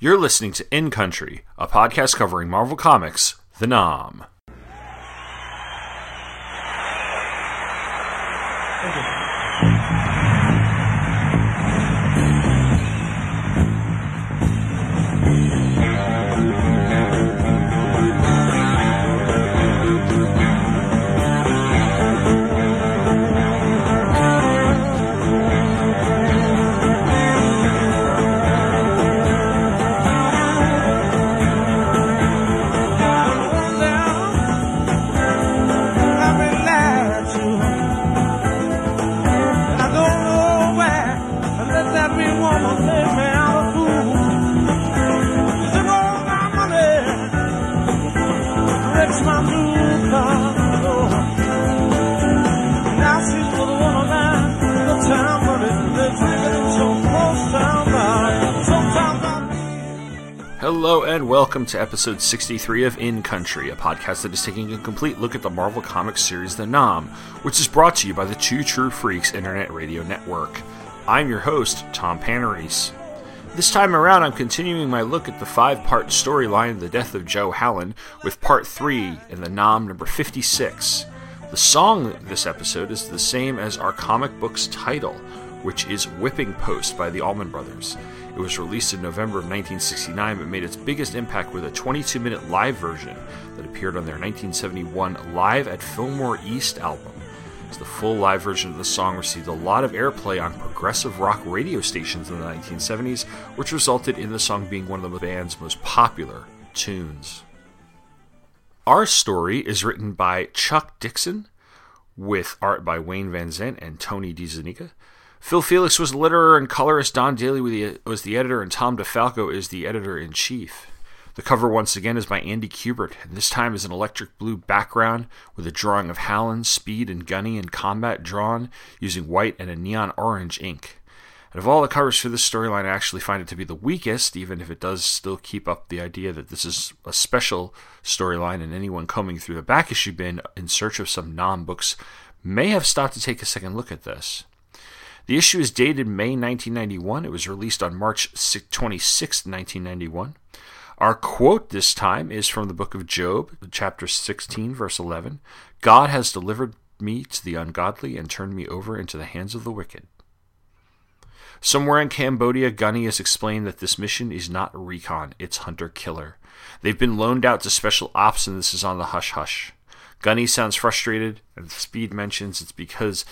You're listening to In Country, a podcast covering Marvel Comics, The Nam. And welcome to episode 63 of In Country, a podcast that is taking a complete look at the Marvel Comics series The Nam, which is brought to you by the Two True Freaks Internet Radio Network. I'm your host, Tom Panarese. This time around, I'm continuing my look at the five part storyline The Death of Joe Hallen with part 3 in the Nam number 56. The song this episode is the same as our comic book's title, which is Whipping Post by the Allman Brothers. It was released in November of 1969 but made its biggest impact with a 22 minute live version that appeared on their 1971 Live at Fillmore East album. The full live version of the song received a lot of airplay on progressive rock radio stations in the 1970s, which resulted in the song being one of the band's most popular tunes. Our story is written by Chuck Dixon, with art by Wayne Vansant and Tony DeZuniga. Phil Felix was the letterer and colorist. Don Daly was the editor, and Tom DeFalco is the editor in chief. The cover once again is by Andy Kubert, and this time is an electric blue background with a drawing of Hallen, Speed, and Gunny in combat drawn using white and a neon orange ink. And of all the covers for this storyline, I actually find it to be the weakest, even if it does still keep up the idea that this is a special storyline, and anyone combing through the back issue bin in search of some non books may have stopped to take a second look at this. The issue is dated May 1991. It was released on March 26, 1991. Our quote this time is from the book of Job, chapter 16, verse 11 God has delivered me to the ungodly and turned me over into the hands of the wicked. Somewhere in Cambodia, Gunny has explained that this mission is not recon, it's hunter killer. They've been loaned out to special ops, and this is on the hush hush. Gunny sounds frustrated, and Speed mentions it's because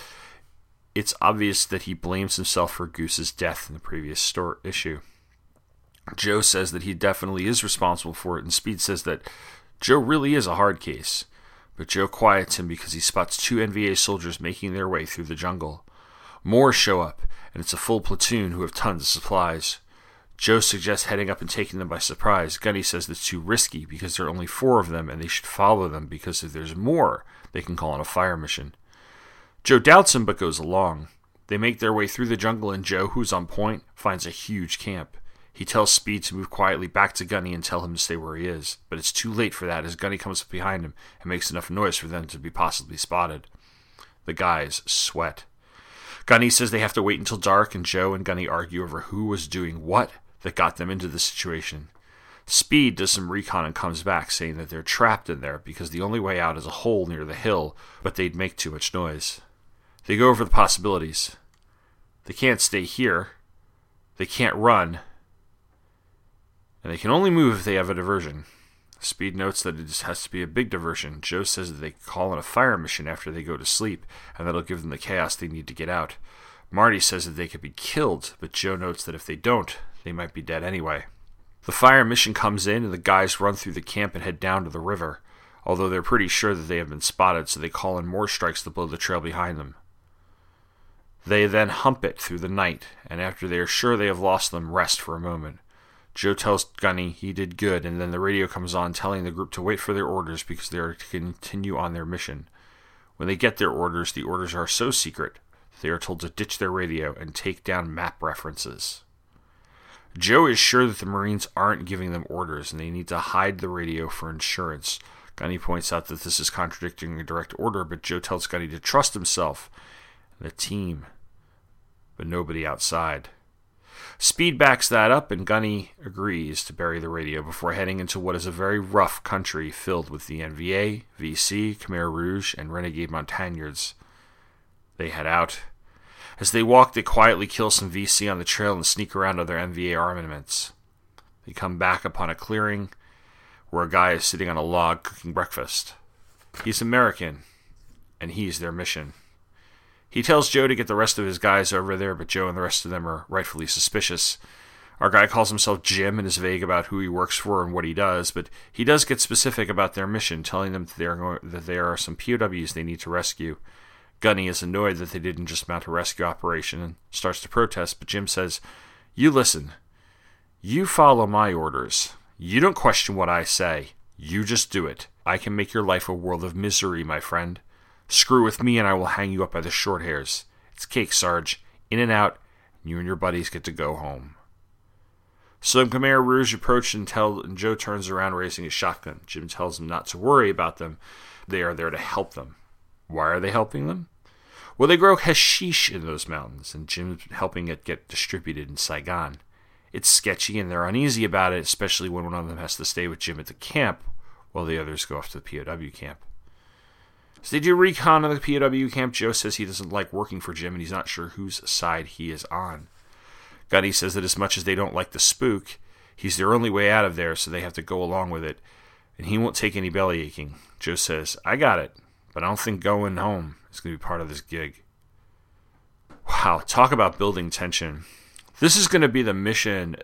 it's obvious that he blames himself for Goose's death in the previous store issue. Joe says that he definitely is responsible for it, and Speed says that Joe really is a hard case. But Joe quiets him because he spots two NVA soldiers making their way through the jungle. More show up, and it's a full platoon who have tons of supplies. Joe suggests heading up and taking them by surprise. Gunny says it's too risky because there are only four of them and they should follow them because if there's more, they can call in a fire mission. Joe doubts him but goes along. They make their way through the jungle, and Joe, who's on point, finds a huge camp. He tells Speed to move quietly back to Gunny and tell him to stay where he is, but it's too late for that as Gunny comes up behind him and makes enough noise for them to be possibly spotted. The guys sweat. Gunny says they have to wait until dark, and Joe and Gunny argue over who was doing what that got them into the situation. Speed does some recon and comes back saying that they're trapped in there because the only way out is a hole near the hill, but they'd make too much noise. They go over the possibilities. They can't stay here. They can't run. And they can only move if they have a diversion. Speed notes that it has to be a big diversion. Joe says that they call in a fire mission after they go to sleep, and that'll give them the chaos they need to get out. Marty says that they could be killed, but Joe notes that if they don't, they might be dead anyway. The fire mission comes in, and the guys run through the camp and head down to the river, although they're pretty sure that they have been spotted, so they call in more strikes to blow the trail behind them. They then hump it through the night, and after they are sure they have lost them, rest for a moment. Joe tells Gunny he did good, and then the radio comes on telling the group to wait for their orders because they are to continue on their mission. When they get their orders, the orders are so secret they are told to ditch their radio and take down map references. Joe is sure that the Marines aren't giving them orders and they need to hide the radio for insurance. Gunny points out that this is contradicting a direct order, but Joe tells Gunny to trust himself and the team but nobody outside. Speed backs that up, and Gunny agrees to bury the radio before heading into what is a very rough country filled with the NVA, VC, Khmer Rouge, and renegade Montagnards. They head out. As they walk, they quietly kill some VC on the trail and sneak around other NVA armaments. They come back upon a clearing where a guy is sitting on a log cooking breakfast. He's American, and he's their mission. He tells Joe to get the rest of his guys over there, but Joe and the rest of them are rightfully suspicious. Our guy calls himself Jim and is vague about who he works for and what he does, but he does get specific about their mission, telling them that, that there are some POWs they need to rescue. Gunny is annoyed that they didn't just mount a rescue operation and starts to protest, but Jim says, You listen. You follow my orders. You don't question what I say. You just do it. I can make your life a world of misery, my friend. Screw with me and I will hang you up by the short hairs. It's cake, Sarge. In and out, and you and your buddies get to go home. So Khmer Rouge approach and, tell, and Joe turns around raising his shotgun. Jim tells him not to worry about them. They are there to help them. Why are they helping them? Well, they grow hashish in those mountains, and Jim's helping it get distributed in Saigon. It's sketchy, and they're uneasy about it, especially when one of them has to stay with Jim at the camp while the others go off to the POW camp. So they do recon of the POW camp. Joe says he doesn't like working for Jim and he's not sure whose side he is on. Gunny says that as much as they don't like the spook, he's their only way out of there, so they have to go along with it, and he won't take any belly aching. Joe says, I got it, but I don't think going home is going to be part of this gig. Wow, talk about building tension. This is going to be the mission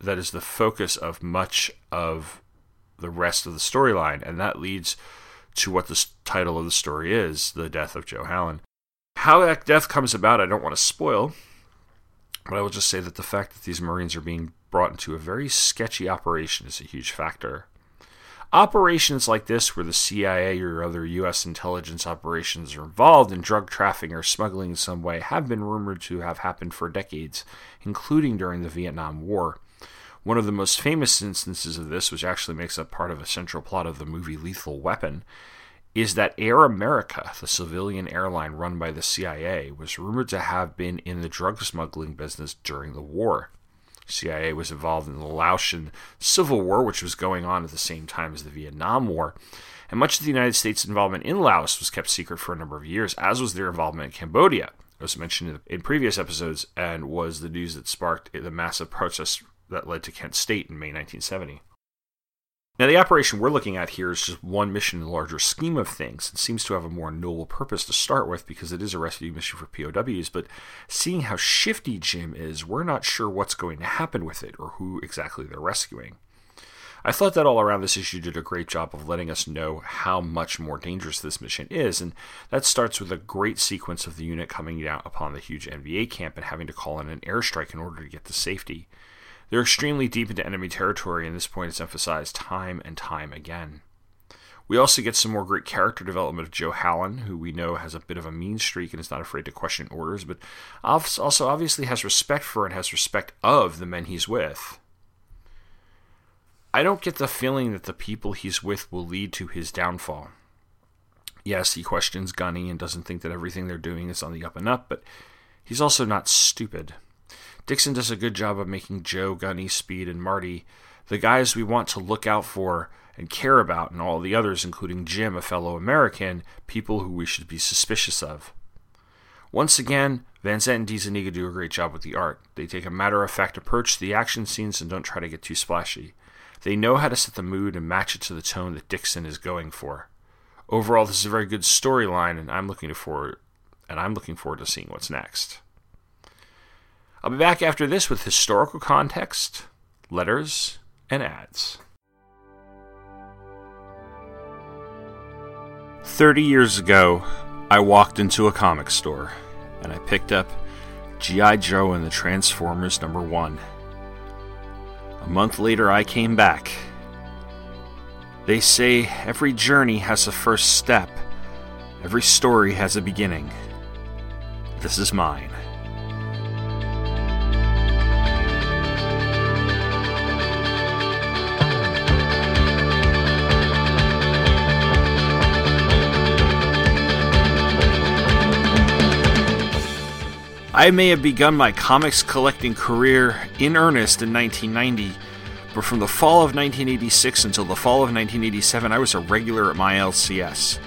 that is the focus of much of the rest of the storyline, and that leads to what the title of the story is the death of Joe Hallen. How that death comes about, I don't want to spoil, but I will just say that the fact that these Marines are being brought into a very sketchy operation is a huge factor. Operations like this, where the CIA or other U.S. intelligence operations are involved in drug trafficking or smuggling in some way, have been rumored to have happened for decades, including during the Vietnam War. One of the most famous instances of this, which actually makes up part of a central plot of the movie Lethal Weapon, is that Air America, the civilian airline run by the CIA, was rumored to have been in the drug smuggling business during the war. CIA was involved in the Laotian Civil War, which was going on at the same time as the Vietnam War. And much of the United States' involvement in Laos was kept secret for a number of years, as was their involvement in Cambodia. As mentioned in previous episodes, and was the news that sparked the massive protests that led to Kent State in May 1970. Now, the operation we're looking at here is just one mission in the larger scheme of things and seems to have a more noble purpose to start with because it is a rescue mission for POWs. But seeing how shifty Jim is, we're not sure what's going to happen with it or who exactly they're rescuing. I thought that all around this issue did a great job of letting us know how much more dangerous this mission is, and that starts with a great sequence of the unit coming down upon the huge NVA camp and having to call in an airstrike in order to get to safety. They're extremely deep into enemy territory, and this point is emphasized time and time again. We also get some more great character development of Joe Hallen, who we know has a bit of a mean streak and is not afraid to question orders, but also obviously has respect for and has respect of the men he's with. I don't get the feeling that the people he's with will lead to his downfall. Yes, he questions Gunny and doesn't think that everything they're doing is on the up and up, but he's also not stupid. Dixon does a good job of making Joe, Gunny, Speed, and Marty the guys we want to look out for and care about, and all the others, including Jim, a fellow American, people who we should be suspicious of. Once again, Van and DeZuniga do a great job with the art. They take a matter of fact approach to the action scenes and don't try to get too splashy. They know how to set the mood and match it to the tone that Dixon is going for. Overall, this is a very good storyline, and I'm looking forward and I'm looking forward to seeing what's next. I'll be back after this with historical context, letters, and ads. 30 years ago, I walked into a comic store and I picked up G.I. Joe and the Transformers number one. A month later, I came back. They say every journey has a first step, every story has a beginning. This is mine. I may have begun my comics collecting career in earnest in 1990, but from the fall of 1986 until the fall of 1987, I was a regular at my LCS.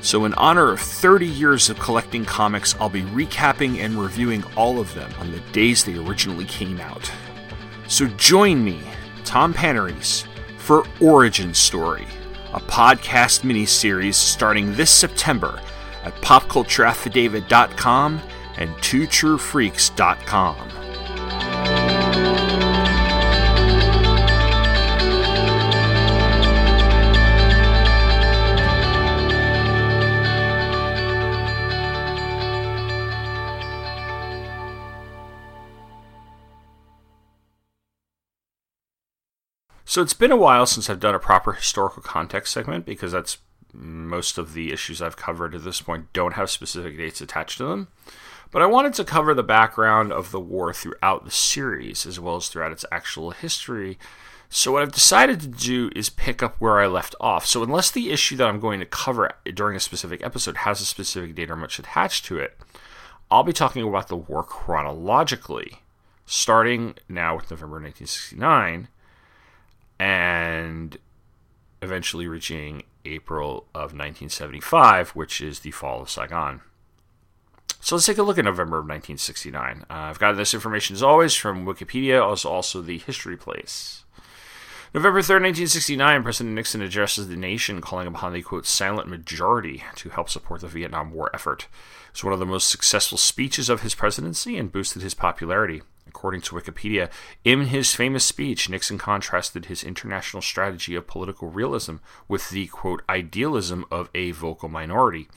So, in honor of 30 years of collecting comics, I'll be recapping and reviewing all of them on the days they originally came out. So, join me, Tom Panarese, for Origin Story, a podcast miniseries starting this September at popcultureaffidavit.com and twotruefreaks.com. So it's been a while since I've done a proper historical context segment because that's most of the issues I've covered at this point don't have specific dates attached to them. But I wanted to cover the background of the war throughout the series as well as throughout its actual history. So, what I've decided to do is pick up where I left off. So, unless the issue that I'm going to cover during a specific episode has a specific date or much attached to it, I'll be talking about the war chronologically, starting now with November 1969 and eventually reaching April of 1975, which is the fall of Saigon. So let's take a look at November of 1969. Uh, I've got this information as always from Wikipedia, as also the history place. November 3rd, 1969, President Nixon addresses the nation, calling upon the quote silent majority to help support the Vietnam War effort. It's one of the most successful speeches of his presidency and boosted his popularity. According to Wikipedia, in his famous speech, Nixon contrasted his international strategy of political realism with the, quote, idealism of a vocal minority.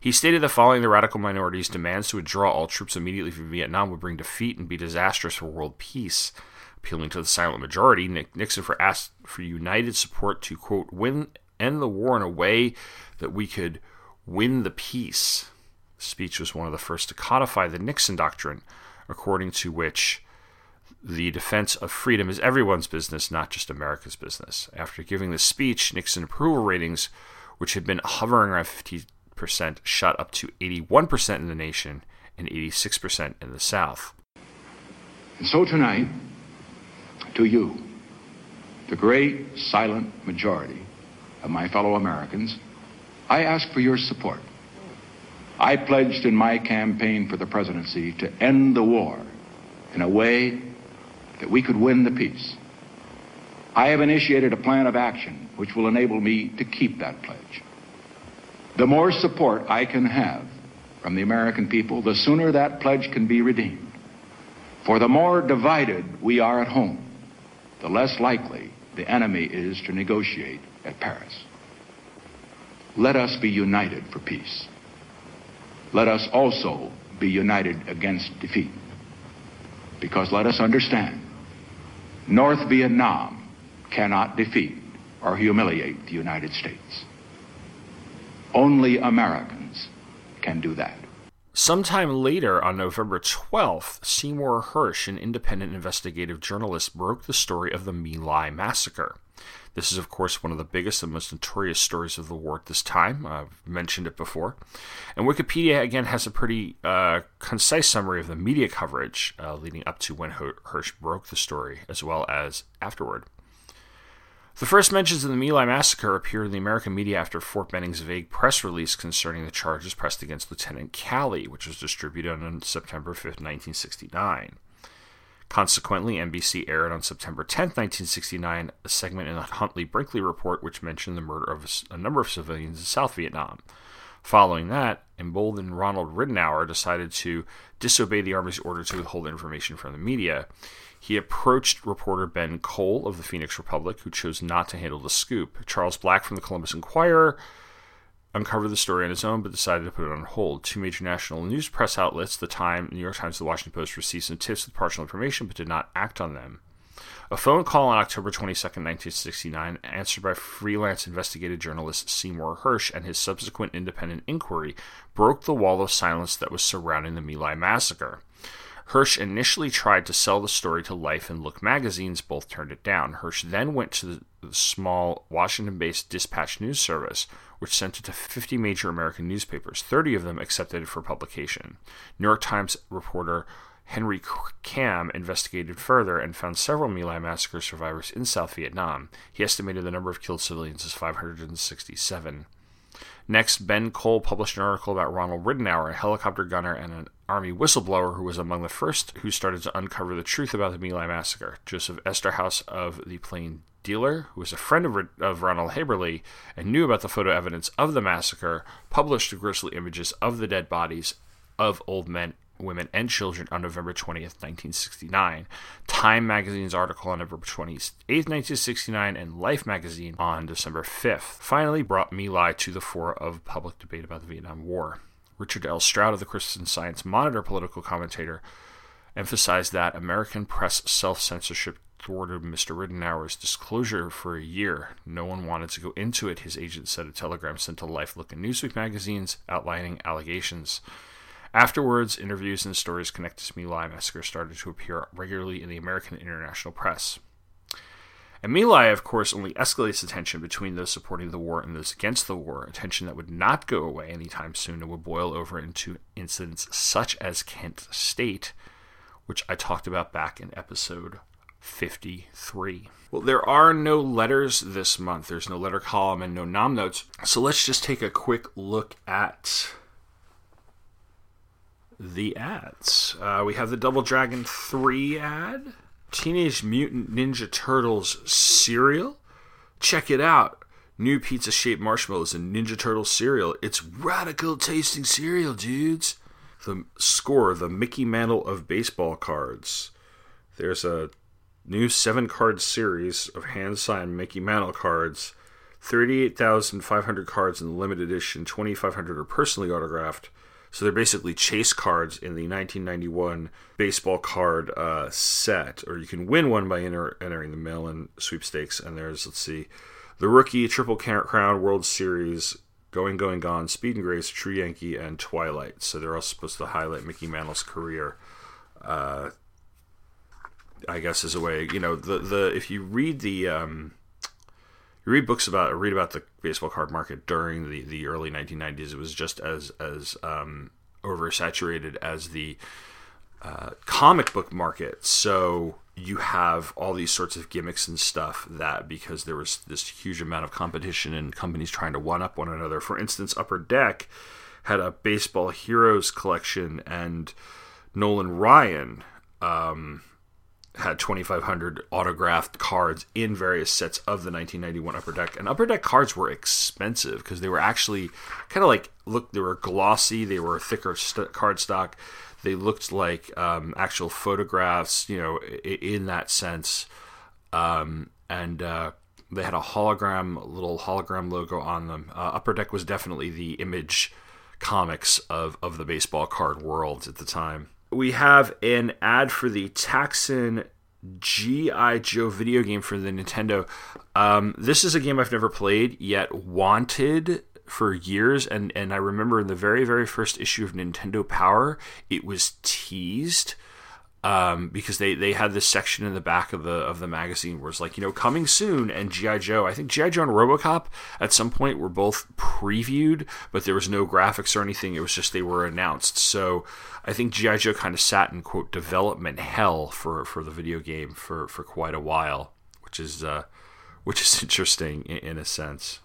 He stated that following the radical minority's demands to withdraw all troops immediately from Vietnam would bring defeat and be disastrous for world peace. Appealing to the silent majority, Nixon for asked for united support to, quote, win end the war in a way that we could win the peace. The speech was one of the first to codify the Nixon Doctrine, according to which the defense of freedom is everyone's business, not just America's business. After giving the speech, Nixon approval ratings, which had been hovering around 50%, shot up to 81% in the nation and 86% in the South. And so tonight, to you, the great silent majority of my fellow Americans, I ask for your support I pledged in my campaign for the presidency to end the war in a way that we could win the peace. I have initiated a plan of action which will enable me to keep that pledge. The more support I can have from the American people, the sooner that pledge can be redeemed. For the more divided we are at home, the less likely the enemy is to negotiate at Paris. Let us be united for peace let us also be united against defeat. Because let us understand, North Vietnam cannot defeat or humiliate the United States. Only Americans can do that. Sometime later, on November 12th, Seymour Hersh, an independent investigative journalist, broke the story of the My Lai massacre. This is, of course, one of the biggest and most notorious stories of the war at this time. I've mentioned it before. And Wikipedia, again, has a pretty uh, concise summary of the media coverage uh, leading up to when Hersh broke the story, as well as afterward. The first mentions of the My Lai massacre appeared in the American media after Fort Benning's vague press release concerning the charges pressed against Lieutenant Calley, which was distributed on September 5, 1969. Consequently, NBC aired on September 10, 1969, a segment in the Huntley Brinkley report which mentioned the murder of a number of civilians in South Vietnam. Following that, emboldened Ronald Ridenour decided to disobey the Army's order to withhold information from the media. He approached reporter Ben Cole of the Phoenix Republic, who chose not to handle the scoop. Charles Black from the Columbus Inquirer uncovered the story on his own, but decided to put it on hold. Two major national news press outlets, The Time, New York Times, and The Washington Post, received some tips with partial information, but did not act on them. A phone call on October 22, 1969, answered by freelance investigative journalist Seymour Hersh and his subsequent independent inquiry, broke the wall of silence that was surrounding the My Lai massacre. Hersh initially tried to sell the story to Life and Look magazines, both turned it down. Hersh then went to the small Washington based Dispatch News Service, which sent it to 50 major American newspapers. 30 of them accepted it for publication. New York Times reporter Henry Kamm investigated further and found several My Lai massacre survivors in South Vietnam. He estimated the number of killed civilians as 567. Next, Ben Cole published an article about Ronald Ridenour, a helicopter gunner and an Army whistleblower who was among the first who started to uncover the truth about the My Lai massacre. Joseph Eszterhas of the Plain Dealer, who was a friend of, of Ronald Haeberle and knew about the photo evidence of the massacre, published the grisly images of the dead bodies of old men women, and children on November 20th, 1969. Time magazine's article on November 28th, 1969, and Life magazine on December 5th finally brought My Lai to the fore of public debate about the Vietnam War. Richard L. Strout of the Christian Science Monitor political commentator emphasized that American press self censorship thwarted Mr. Ridenour's disclosure for a year. No one wanted to go into it, his agent said a telegram sent to Life Look and Newsweek magazines outlining allegations. Afterwards, interviews and stories connected to My massacre started to appear regularly in the American and international press. And My of course, only escalates the tension between those supporting the war and those against the war, a tension that would not go away anytime soon and would boil over into incidents such as Kent State, which I talked about back in episode 53. Well, there are no letters this month. There's no letter column and no nom notes. So let's just take a quick look at the ads. Uh, we have the Double Dragon 3 ad, Teenage Mutant Ninja Turtles cereal. Check it out. New pizza shaped marshmallows and Ninja Turtle cereal. It's radical tasting cereal, dudes. The score, the Mickey Mantle of baseball cards. There's a new seven card series of hand signed Mickey Mantle cards. 38,500 cards in the limited edition, 2,500 are personally autographed. So they're basically chase cards in the 1991 baseball card uh, set, or you can win one by enter- entering the mail-in sweepstakes. And there's let's see, the rookie Triple Crown World Series, Going Going Gone, Speed and Grace, True Yankee, and Twilight. So they're all supposed to highlight Mickey Mantle's career. Uh, I guess as a way, you know, the the if you read the um, you read books about read about the baseball card market during the, the early 1990s. It was just as as um, oversaturated as the uh, comic book market. So you have all these sorts of gimmicks and stuff that because there was this huge amount of competition and companies trying to one up one another. For instance, Upper Deck had a baseball heroes collection, and Nolan Ryan. Um, had 2,500 autographed cards in various sets of the 1991 Upper Deck. And Upper Deck cards were expensive because they were actually kind of like, look, they were glossy, they were thicker st- card stock. They looked like um, actual photographs, you know, in that sense. Um, and uh, they had a hologram, little hologram logo on them. Uh, Upper Deck was definitely the image comics of, of the baseball card world at the time we have an ad for the Taxan G.I. Joe video game for the Nintendo. Um, this is a game I've never played yet, wanted for years, and, and I remember in the very, very first issue of Nintendo Power, it was teased um, because they, they had this section in the back of the of the magazine where it's like you know coming soon and GI Joe. I think GI Joe and RoboCop at some point were both previewed, but there was no graphics or anything. It was just they were announced. So I think GI Joe kind of sat in quote development hell for for the video game for for quite a while, which is uh, which is interesting in, in a sense.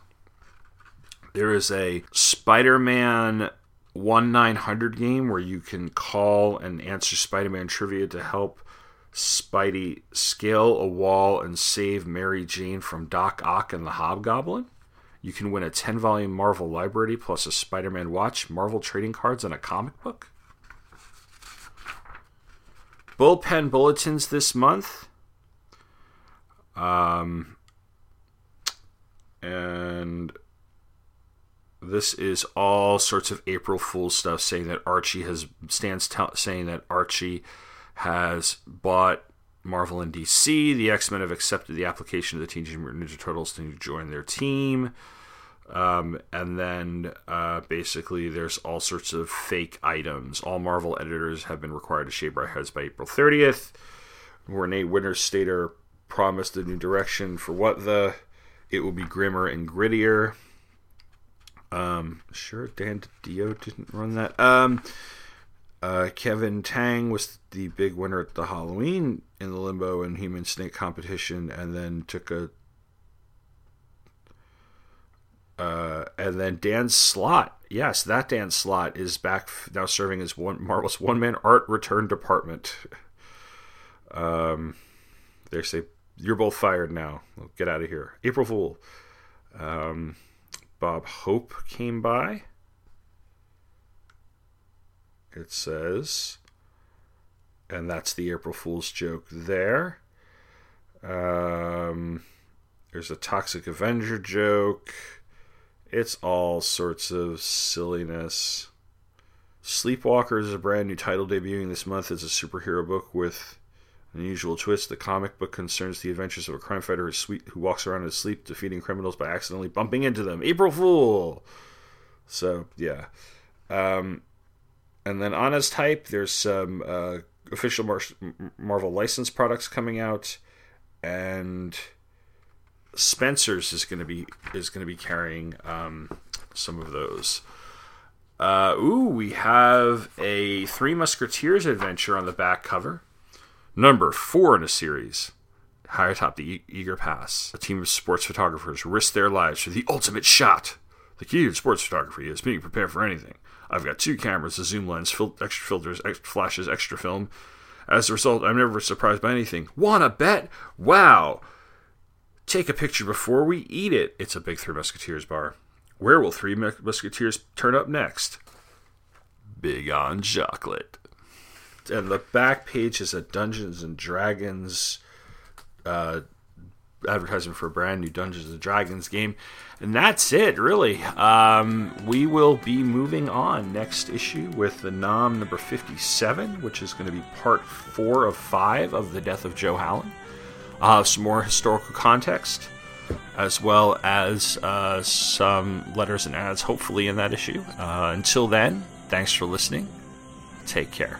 There is a Spider-Man one nine hundred game where you can call and answer Spider-Man trivia to help Spidey scale a wall and save Mary Jane from Doc Ock and the Hobgoblin. You can win a 10 volume Marvel library plus a Spider Man watch, Marvel trading cards, and a comic book. Bullpen bulletins this month. Um, and this is all sorts of April Fool stuff, saying that Archie has stands t- saying that Archie has bought Marvel and DC. The X Men have accepted the application of the Teenage Mutant Ninja Turtles to join their team. Um, and then uh, basically, there's all sorts of fake items. All Marvel editors have been required to shave their heads by April 30th. Renee Witterstaetter promised a new direction for what the. It will be grimmer and grittier. Um, sure, Dan Dio didn't run that. Um, uh, Kevin Tang was the big winner at the Halloween in the Limbo and Human Snake competition, and then took a. Uh, and then Dan Slott, yes, that Dan Slott is back now serving as one marvelous one man art return department. Um, they say you're both fired now. get out of here. April Fool. Um, Bob Hope came by. It says, and that's the April Fool's joke there. Um, there's a Toxic Avenger joke. It's all sorts of silliness. Sleepwalker is a brand new title debuting this month. It's a superhero book with unusual twist. The comic book concerns the adventures of a crime fighter who walks around in his sleep, defeating criminals by accidentally bumping into them. April Fool! So, yeah. Um, and then Honest Hype, there's some uh, official Mar- Marvel license products coming out, and Spencer's is going to be is going to be carrying um, some of those. Uh, ooh, we have a Three Musketeers adventure on the back cover. Number four in a series. High atop the Eiger Pass, a team of sports photographers risk their lives for the ultimate shot. The key to sports photography is being prepared for anything. I've got two cameras, a zoom lens, fil- extra filters, extra flashes, extra film. As a result, I'm never surprised by anything. Wanna bet? Wow! Take a picture before we eat it. It's a big Three Musketeers bar. Where will Three Musketeers turn up next? Big on chocolate. And the back page is a Dungeons and Dragons uh, advertisement for a brand new Dungeons and Dragons game. And that's it, really. Um, we will be moving on next issue with the Nam number 57, which is going to be part four of five of The Death of Joe Hallen. Uh, some more historical context, as well as uh, some letters and ads, hopefully, in that issue. Uh, until then, thanks for listening. Take care.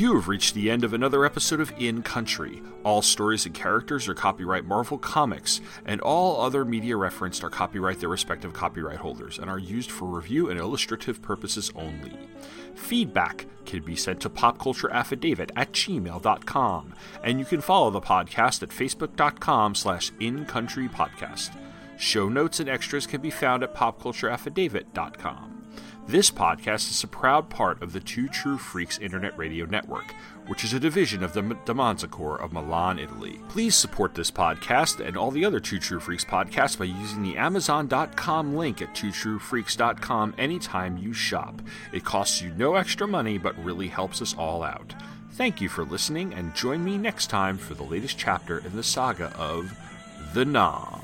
You have reached the end of another episode of In Country. All stories and characters are copyright Marvel Comics, and all other media referenced are copyright their respective copyright holders and are used for review and illustrative purposes only. Feedback can be sent to popcultureaffidavit at gmail.com, and you can follow the podcast at facebook.com slash incountrypodcast. Show notes and extras can be found at popcultureaffidavit.com. This podcast is a proud part of the Two True Freaks Internet Radio Network, which is a division of the Damanza Corps of Milan, Italy. Please support this podcast and all the other Two True Freaks podcasts by using the Amazon.com link at twotruefreaks.com anytime you shop. It costs you no extra money, but really helps us all out. Thank you for listening, and join me next time for the latest chapter in the saga of The Nam.